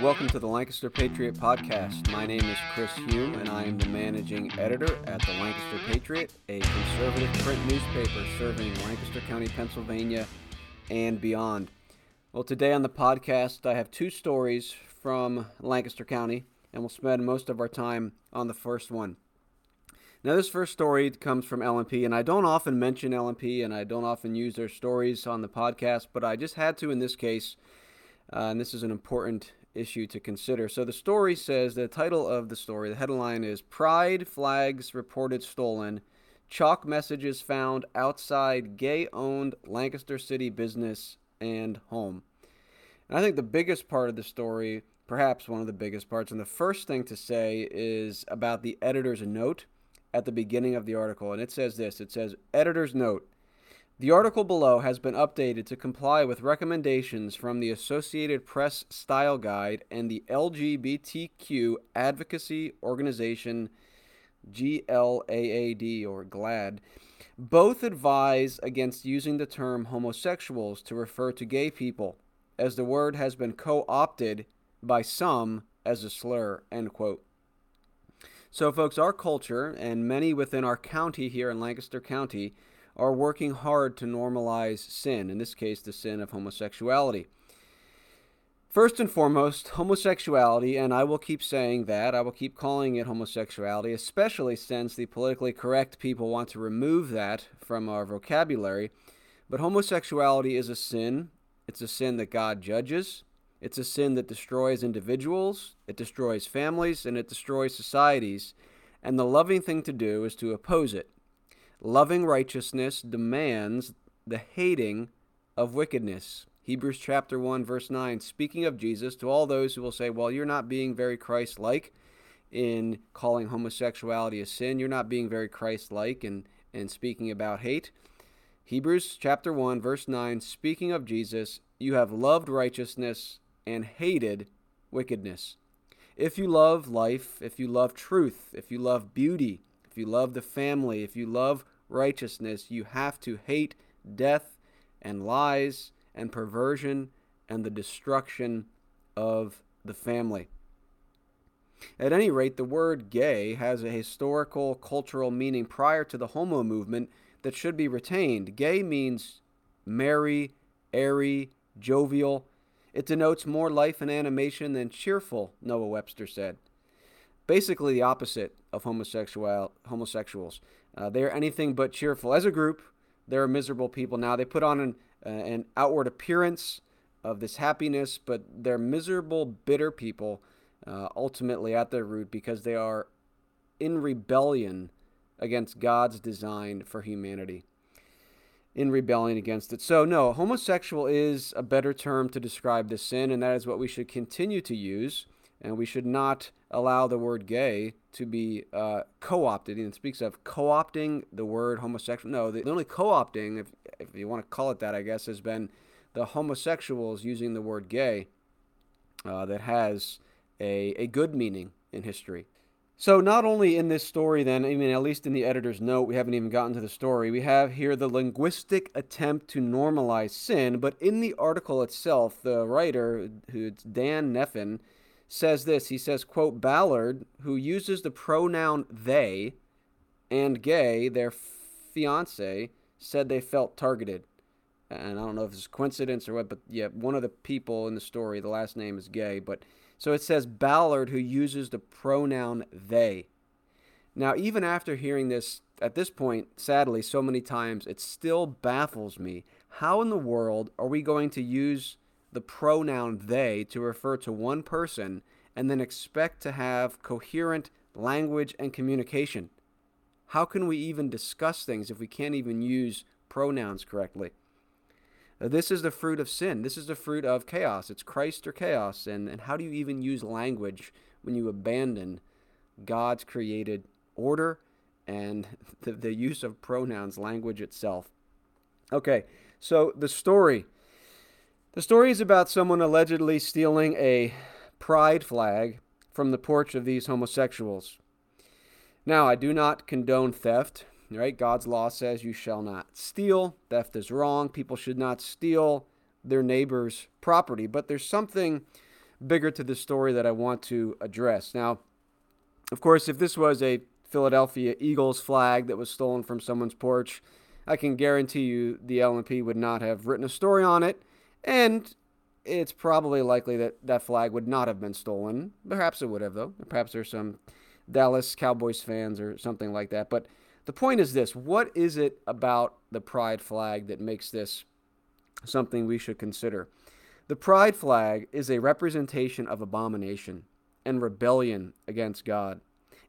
Welcome to the Lancaster Patriot Podcast. My name is Chris Hume, and I am the managing editor at the Lancaster Patriot, a conservative print newspaper serving Lancaster County, Pennsylvania, and beyond. Well, today on the podcast, I have two stories from Lancaster County, and we'll spend most of our time on the first one. Now, this first story comes from LNP, and I don't often mention LNP, and I don't often use their stories on the podcast, but I just had to in this case, uh, and this is an important issue to consider. So the story says the title of the story, the headline is Pride Flags Reported Stolen, Chalk Messages Found Outside Gay Owned Lancaster City Business and Home. And I think the biggest part of the story, perhaps one of the biggest parts, and the first thing to say is about the editor's note at the beginning of the article. And it says this it says, Editor's note. The article below has been updated to comply with recommendations from the Associated Press Style Guide and the LGBTQ advocacy organization GLAAD or GLAD. Both advise against using the term homosexuals to refer to gay people, as the word has been co opted by some as a slur. End quote. So, folks, our culture and many within our county here in Lancaster County are working hard to normalize sin, in this case, the sin of homosexuality. First and foremost, homosexuality, and I will keep saying that, I will keep calling it homosexuality, especially since the politically correct people want to remove that from our vocabulary. But homosexuality is a sin. It's a sin that God judges. It's a sin that destroys individuals, it destroys families, and it destroys societies. And the loving thing to do is to oppose it. Loving righteousness demands the hating of wickedness. Hebrews chapter 1 verse 9 speaking of Jesus to all those who will say, "Well, you're not being very Christ-like in calling homosexuality a sin. You're not being very Christ-like in in speaking about hate." Hebrews chapter 1 verse 9 speaking of Jesus, "You have loved righteousness and hated wickedness." If you love life, if you love truth, if you love beauty, if you love the family, if you love righteousness, you have to hate death and lies and perversion and the destruction of the family. At any rate, the word gay has a historical, cultural meaning prior to the homo movement that should be retained. Gay means merry, airy, jovial. It denotes more life and animation than cheerful, Noah Webster said basically the opposite of homosexual homosexuals. Uh, they are anything but cheerful. As a group, they're miserable people. Now they put on an, uh, an outward appearance of this happiness, but they're miserable, bitter people uh, ultimately at their root because they are in rebellion against God's design for humanity. In rebellion against it. So, no, homosexual is a better term to describe this sin, and that is what we should continue to use and we should not allow the word gay to be uh, co-opted. It speaks of co-opting the word homosexual. No, the, only co-opting, if, if you want to call it that, I guess, has been the homosexuals using the word gay uh, that has a, a good meaning in history. So, not only in this story, then, I mean, at least in the editor's note, we haven't even gotten to the story, we have here the linguistic attempt to normalize sin, but in the article itself, the writer, who's Dan Nephin, says this. He says, quote, Ballard, who uses the pronoun they and gay, their fiance, said they felt targeted. And I don't know if it's coincidence or what, but yeah, one of the people in the story, the last name is gay. But so it says Ballard, who uses the pronoun they. Now, even after hearing this at this point, sadly, so many times, it still baffles me. How in the world are we going to use the pronoun they to refer to one person and then expect to have coherent language and communication. How can we even discuss things if we can't even use pronouns correctly? Uh, this is the fruit of sin. This is the fruit of chaos. It's Christ or chaos. And, and how do you even use language when you abandon God's created order and the, the use of pronouns, language itself? Okay, so the story the story is about someone allegedly stealing a pride flag from the porch of these homosexuals. Now, I do not condone theft, right? God's law says you shall not steal. Theft is wrong. People should not steal their neighbor's property. But there's something bigger to the story that I want to address. Now, of course, if this was a Philadelphia Eagles flag that was stolen from someone's porch, I can guarantee you the LNP would not have written a story on it, and it's probably likely that that flag would not have been stolen. Perhaps it would have, though. Perhaps there's some Dallas Cowboys fans or something like that. But the point is this what is it about the pride flag that makes this something we should consider? The pride flag is a representation of abomination and rebellion against God.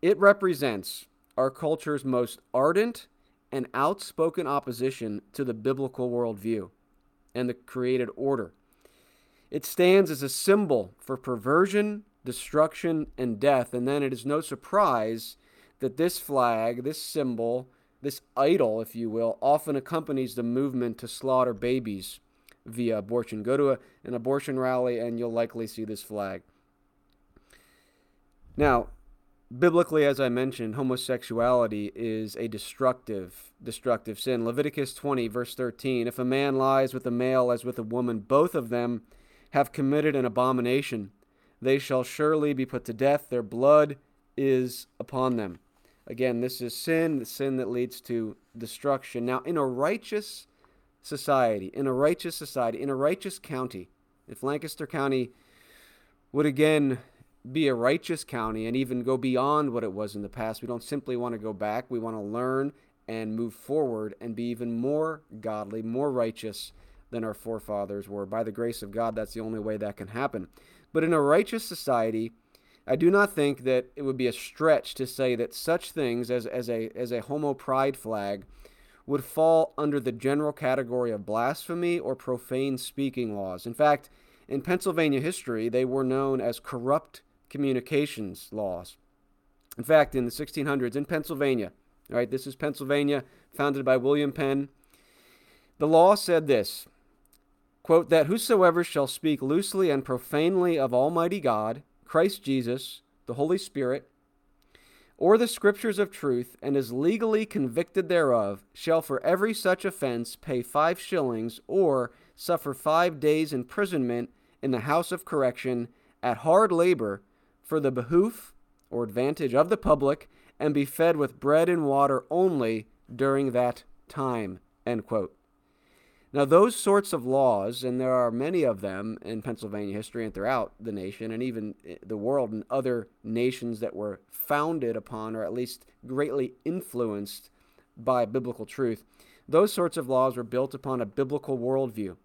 It represents our culture's most ardent and outspoken opposition to the biblical worldview and the created order. It stands as a symbol for perversion, destruction, and death, and then it is no surprise that this flag, this symbol, this idol, if you will, often accompanies the movement to slaughter babies via abortion. Go to a, an abortion rally and you'll likely see this flag. Now, biblically as i mentioned homosexuality is a destructive destructive sin. Leviticus 20 verse 13 if a man lies with a male as with a woman both of them have committed an abomination. They shall surely be put to death. Their blood is upon them. Again this is sin the sin that leads to destruction. Now in a righteous society in a righteous society in a righteous county if lancaster county would again be a righteous county and even go beyond what it was in the past. We don't simply want to go back. We want to learn and move forward and be even more godly, more righteous than our forefathers were. By the grace of God, that's the only way that can happen. But in a righteous society, I do not think that it would be a stretch to say that such things as, as, a, as a homo pride flag would fall under the general category of blasphemy or profane speaking laws. In fact, in Pennsylvania history, they were known as corrupt communications laws. In fact, in the 1600s in Pennsylvania, right, this is Pennsylvania, founded by William Penn, the law said this quote, that whosoever shall speak loosely and profanely of Almighty God, Christ Jesus, the Holy Spirit, or the scriptures of truth, and is legally convicted thereof, shall for every such offense pay five shillings, or suffer five days' imprisonment in the house of correction at hard labor for the behoof or advantage of the public and be fed with bread and water only during that time. End quote. Now, those sorts of laws, and there are many of them in Pennsylvania history and throughout the nation and even the world and other nations that were founded upon or at least greatly influenced by biblical truth, those sorts of laws were built upon a biblical worldview.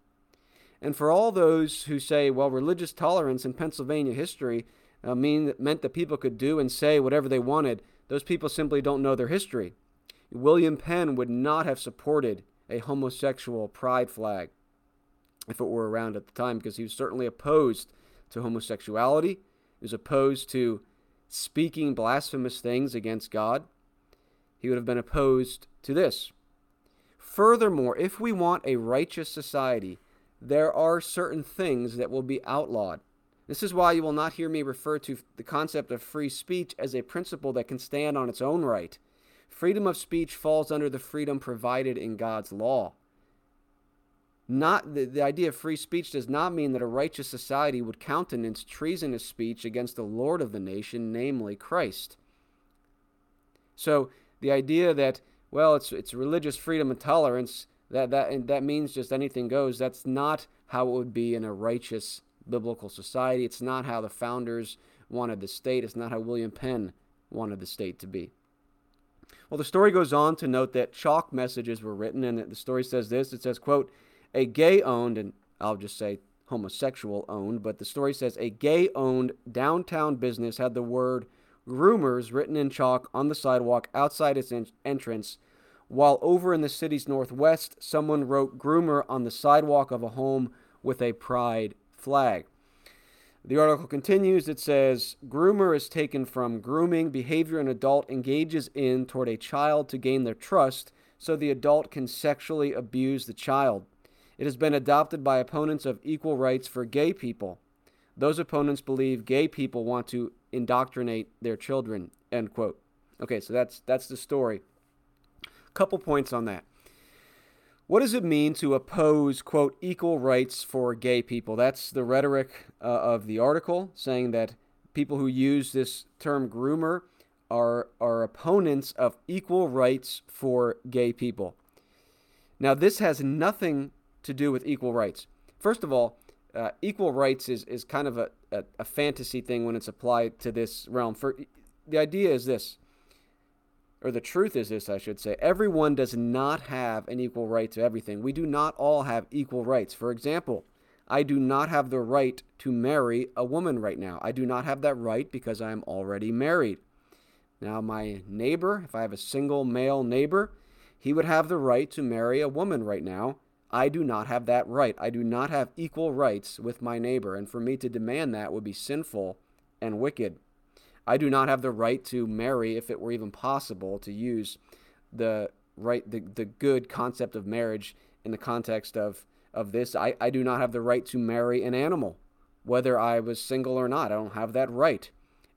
And for all those who say, well, religious tolerance in Pennsylvania history uh, mean, meant that people could do and say whatever they wanted. Those people simply don't know their history. William Penn would not have supported a homosexual pride flag if it were around at the time because he was certainly opposed to homosexuality. He was opposed to speaking blasphemous things against God. He would have been opposed to this. Furthermore, if we want a righteous society, there are certain things that will be outlawed. This is why you will not hear me refer to the concept of free speech as a principle that can stand on its own right. Freedom of speech falls under the freedom provided in God's law. Not the, the idea of free speech does not mean that a righteous society would countenance treasonous speech against the Lord of the nation, namely Christ. So the idea that well, it's it's religious freedom and tolerance that that and that means just anything goes. That's not how it would be in a righteous biblical society. It's not how the founders wanted the state. It's not how William Penn wanted the state to be. Well, the story goes on to note that chalk messages were written, and the story says this. It says, quote, a gay-owned, and I'll just say homosexual-owned, but the story says a gay-owned downtown business had the word groomers written in chalk on the sidewalk outside its en- entrance, while over in the city's northwest, someone wrote groomer on the sidewalk of a home with a pride flag. The article continues. It says, Groomer is taken from grooming behavior an adult engages in toward a child to gain their trust so the adult can sexually abuse the child. It has been adopted by opponents of equal rights for gay people. Those opponents believe gay people want to indoctrinate their children. End quote. Okay, so that's that's the story. Couple points on that. What does it mean to oppose, quote, equal rights for gay people? That's the rhetoric uh, of the article, saying that people who use this term groomer are, are opponents of equal rights for gay people. Now, this has nothing to do with equal rights. First of all, uh, equal rights is, is kind of a, a, a, fantasy thing when it's applied to this realm. For the idea is this, or the truth is this, I should say. Everyone does not have an equal right to everything. We do not all have equal rights. For example, I do not have the right to marry a woman right now. I do not have that right because I am already married. Now, my neighbor, if I have a single male neighbor, he would have the right to marry a woman right now. I do not have that right. I do not have equal rights with my neighbor, and for me to demand that would be sinful and wicked. I do not have the right to marry if it were even possible to use the right the, the good concept of marriage in the context of of this. I, I do not have the right to marry an animal, whether I was single or not. I don't have that right.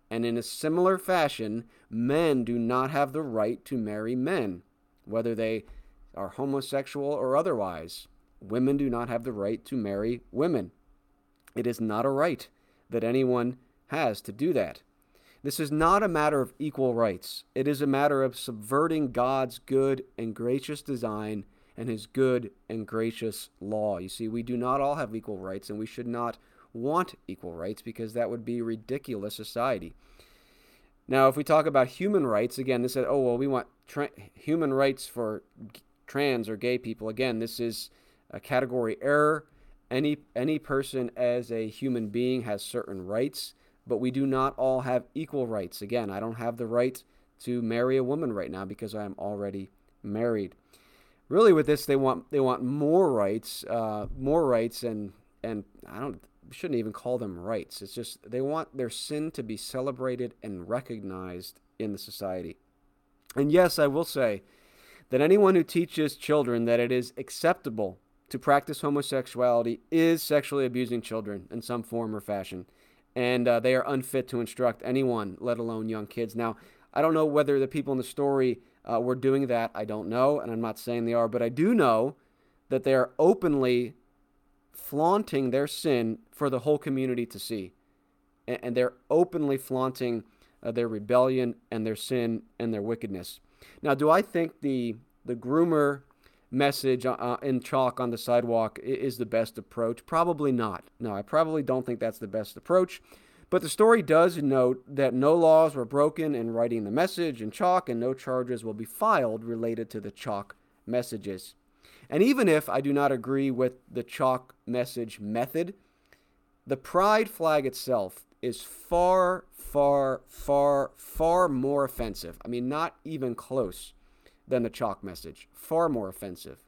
And in a similar fashion, men do not have the right to marry men, whether they are homosexual or otherwise. Women do not have the right to marry women. It is not a right that anyone has to do that. This is not a matter of equal rights. It is a matter of subverting God's good and gracious design and his good and gracious law. You see, we do not all have equal rights, and we should not want equal rights because that would be ridiculous society. Now, if we talk about human rights, again, this said, oh, well, we want tra- human rights for trans or gay people. Again, this is a category error. Any, any person as a human being has certain rights but we do not all have equal rights. Again, I don't have the right to marry a woman right now because I am already married. Really, with this, they want they want more rights, uh, more rights, and and I don't shouldn't even call them rights. It's just they want their sin to be celebrated and recognized in the society. And yes, I will say that anyone who teaches children that it is acceptable to practice homosexuality is sexually abusing children in some form or fashion and uh, they are unfit to instruct anyone, let alone young kids. Now, I don't know whether the people in the story uh, were doing that. I don't know, and I'm not saying they are, but I do know that they are openly flaunting their sin for the whole community to see. And, and they're openly flaunting uh, their rebellion and their sin and their wickedness. Now, do I think the the groomer message uh, uh, in chalk on the sidewalk is the best approach? Probably not. No, I probably don't think that's the best approach. But the story does note that no laws were broken in writing the message in chalk, and no charges will be filed related to the chalk messages. And even if I do not agree with the chalk message method, the pride flag itself is far, far, far, far more offensive. I mean, not even close than the chalk message. Far more offensive.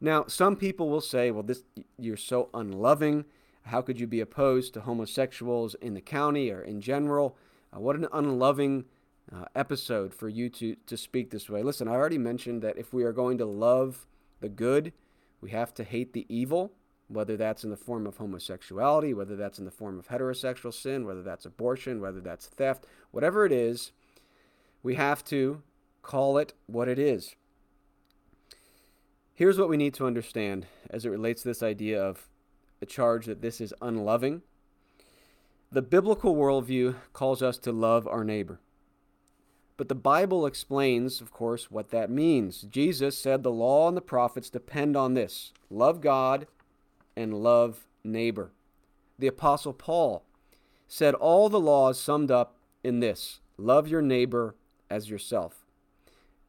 Now, some people will say, well, this you're so unloving. How could you be opposed to homosexuals in the county or in general? Uh, what an unloving uh, episode for you to, to speak this way. Listen, I already mentioned that if we are going to love the good, we have to hate the evil, whether that's in the form of homosexuality, whether that's in the form of heterosexual sin, whether that's abortion, whether that's theft, whatever it is, we have to Call it what it is. Here's what we need to understand as it relates to this idea of the charge that this is unloving. The biblical worldview calls us to love our neighbor. But the Bible explains, of course, what that means. Jesus said the law and the prophets depend on this love God and love neighbor. The Apostle Paul said all the laws summed up in this love your neighbor as yourself.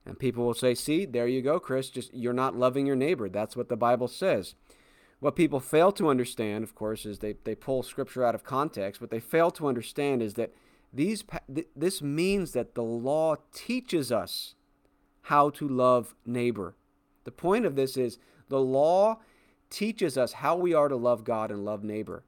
And people will say, see, there you go, Chris, just you're not loving your neighbor. That's what the Bible says. What people fail to understand, of course, is they, they pull scripture out of context. What they fail to understand is that these this means that the law teaches us how to love neighbor. The point of this is the law teaches us how we are to love God and love neighbor.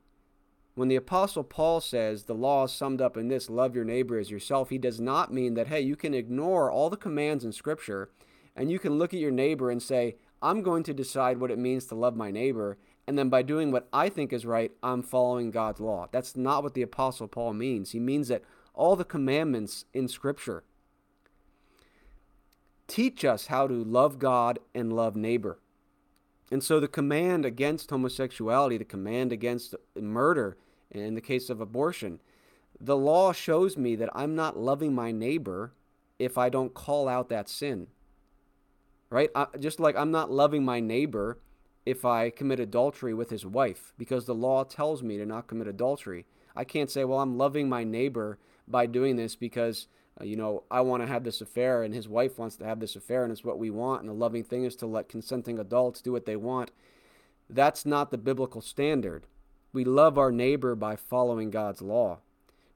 When the Apostle Paul says the law is summed up in this love your neighbor as yourself, he does not mean that, hey, you can ignore all the commands in Scripture and you can look at your neighbor and say, I'm going to decide what it means to love my neighbor. And then by doing what I think is right, I'm following God's law. That's not what the Apostle Paul means. He means that all the commandments in Scripture teach us how to love God and love neighbor. And so the command against homosexuality, the command against murder, in the case of abortion, the law shows me that I'm not loving my neighbor if I don't call out that sin. Right? I, just like I'm not loving my neighbor if I commit adultery with his wife, because the law tells me to not commit adultery. I can't say, well, I'm loving my neighbor by doing this because uh, you know, I want to have this affair and his wife wants to have this affair and it's what we want. And the loving thing is to let consenting adults do what they want. That's not the biblical standard. We love our neighbor by following God's law.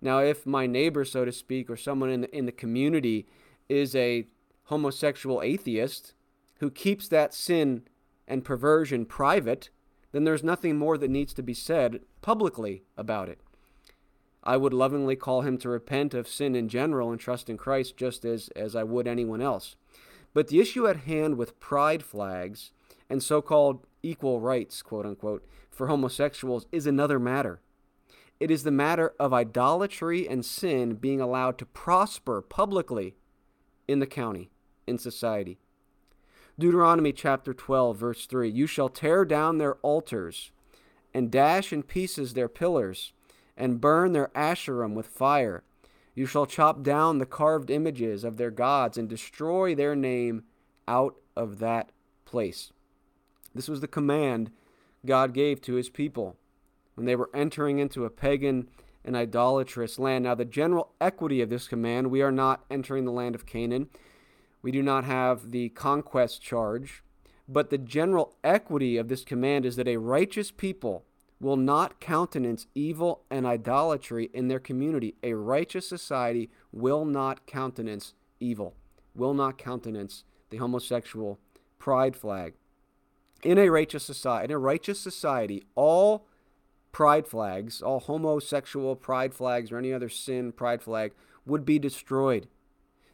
Now, if my neighbor, so to speak, or someone in the, in the community is a homosexual atheist who keeps that sin and perversion private, then there's nothing more that needs to be said publicly about it. I would lovingly call him to repent of sin in general and trust in Christ just as, as I would anyone else. But the issue at hand with pride flags and so called equal rights, quote unquote, for homosexuals is another matter. It is the matter of idolatry and sin being allowed to prosper publicly in the county, in society. Deuteronomy chapter 12, verse 3 You shall tear down their altars and dash in pieces their pillars and burn their Asherim with fire. You shall chop down the carved images of their gods and destroy their name out of that place. This was the command God gave to his people when they were entering into a pagan and idolatrous land. Now, the general equity of this command we are not entering the land of Canaan, we do not have the conquest charge, but the general equity of this command is that a righteous people will not countenance evil and idolatry in their community. A righteous society will not countenance evil, will not countenance the homosexual pride flag. In a righteous society, in a righteous society, all pride flags, all homosexual pride flags or any other sin pride flag would be destroyed,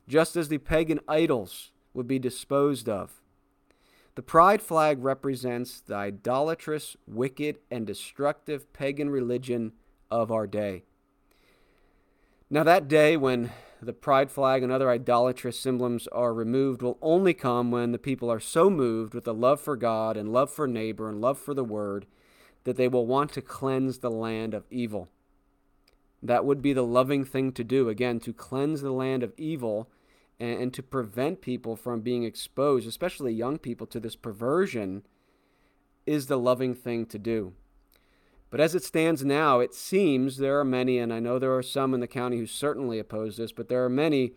just as the pagan idols would be disposed of. The pride flag represents the idolatrous, wicked, and destructive pagan religion of our day. Now, that day when the pride flag and other idolatrous symbols are removed will only come when the people are so moved with a love for God and love for neighbor and love for the word that they will want to cleanse the land of evil. That would be the loving thing to do, again, to cleanse the land of evil and, and to prevent people from being exposed, especially young people, to this perversion is the loving thing to do. But as it stands now, it seems there are many, and I know there are some in the county who certainly oppose this, but there are many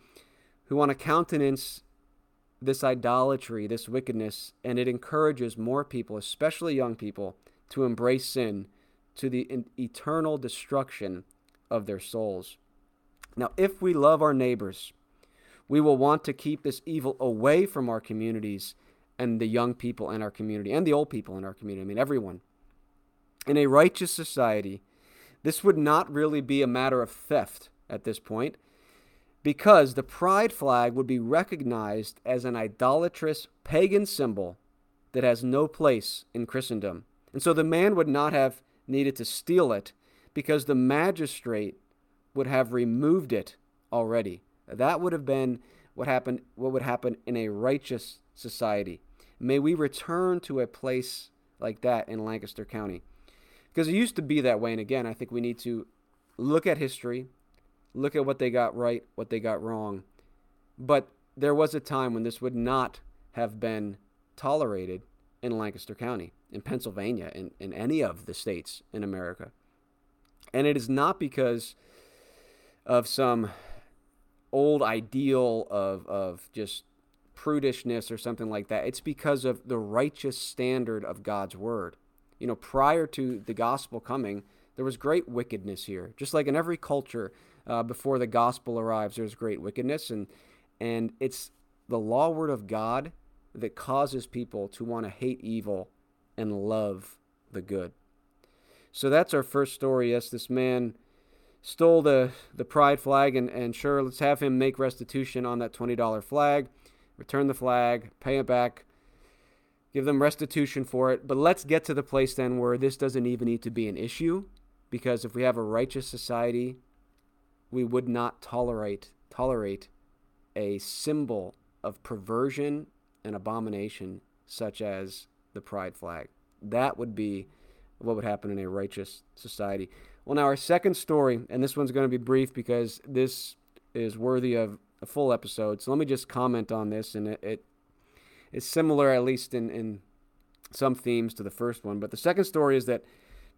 who want to countenance this idolatry, this wickedness, and it encourages more people, especially young people, to embrace sin to the eternal destruction of their souls. Now, if we love our neighbors, we will want to keep this evil away from our communities and the young people in our community and the old people in our community. I mean, everyone. In a righteous society, this would not really be a matter of theft at this point because the pride flag would be recognized as an idolatrous pagan symbol that has no place in Christendom. And so the man would not have needed to steal it because the magistrate would have removed it already. That would have been what happened what would happen in a righteous society. May we return to a place like that in Lancaster County. Because it used to be that way and again, I think we need to look at history, look at what they got right, what they got wrong. But there was a time when this would not have been tolerated in Lancaster County, in Pennsylvania, in, in any of the states in America. And it is not because of some old ideal of, of just prudishness or something like that. It's because of the righteous standard of God's word. You know, prior to the gospel coming, there was great wickedness here. Just like in every culture uh, before the gospel arrives, there's great wickedness. And, and it's the law word of God that causes people to want to hate evil and love the good. So that's our first story. Yes, this man stole the, the pride flag, and, and sure, let's have him make restitution on that $20 flag, return the flag, pay it back, give them restitution for it. But let's get to the place then where this doesn't even need to be an issue, because if we have a righteous society, we would not tolerate tolerate a symbol of perversion and abomination, such as the pride flag. That would be what would happen in a righteous society. Well, now our second story, and this one's going to be brief because this is worthy of a full episode. So let me just comment on this, and it, it is similar, at least in, in some themes, to the first one. But the second story is that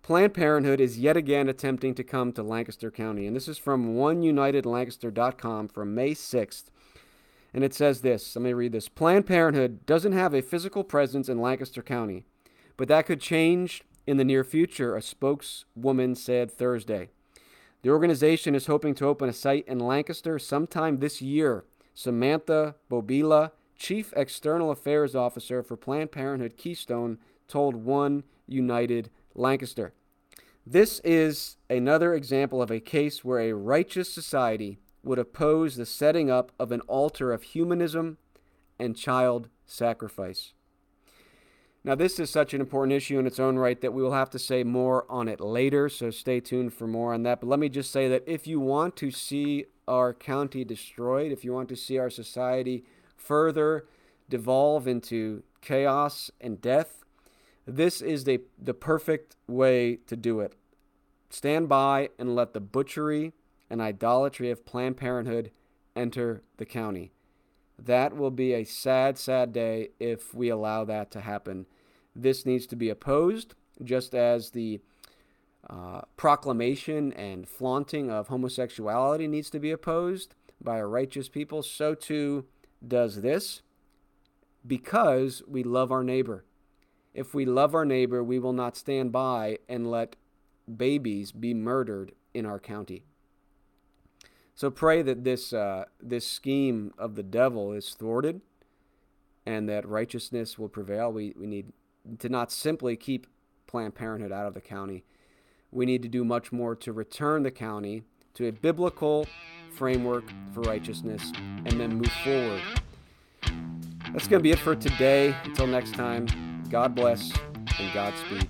Planned Parenthood is yet again attempting to come to Lancaster County. And this is from oneunitedlancaster.com from May 6th. And it says this let me read this Planned Parenthood doesn't have a physical presence in Lancaster County, but that could change in the near future, a spokeswoman said Thursday. The organization is hoping to open a site in Lancaster sometime this year. Samantha Bobila, Chief External Affairs Officer for Planned Parenthood Keystone, told One United Lancaster. This is another example of a case where a righteous society would oppose the setting up of an altar of humanism and child sacrifice. Now, this is such an important issue in its own right that we will have to say more on it later, so stay tuned for more on that. But let me just say that if you want to see our county destroyed, if you want to see our society further devolve into chaos and death, this is the, the perfect way to do it. Stand by and let the butchery and idolatry of Planned Parenthood enter the county. That will be a sad, sad day if we allow that to happen. This needs to be opposed, just as the uh, proclamation and flaunting of homosexuality needs to be opposed by a righteous people. So too does this because we love our neighbor. If we love our neighbor, we will not stand by and let babies be murdered in our county. So pray that this uh, this scheme of the devil is thwarted, and that righteousness will prevail. We we need to not simply keep Planned Parenthood out of the county. We need to do much more to return the county to a biblical framework for righteousness, and then move forward. That's going to be it for today. Until next time. God bless and Godspeed.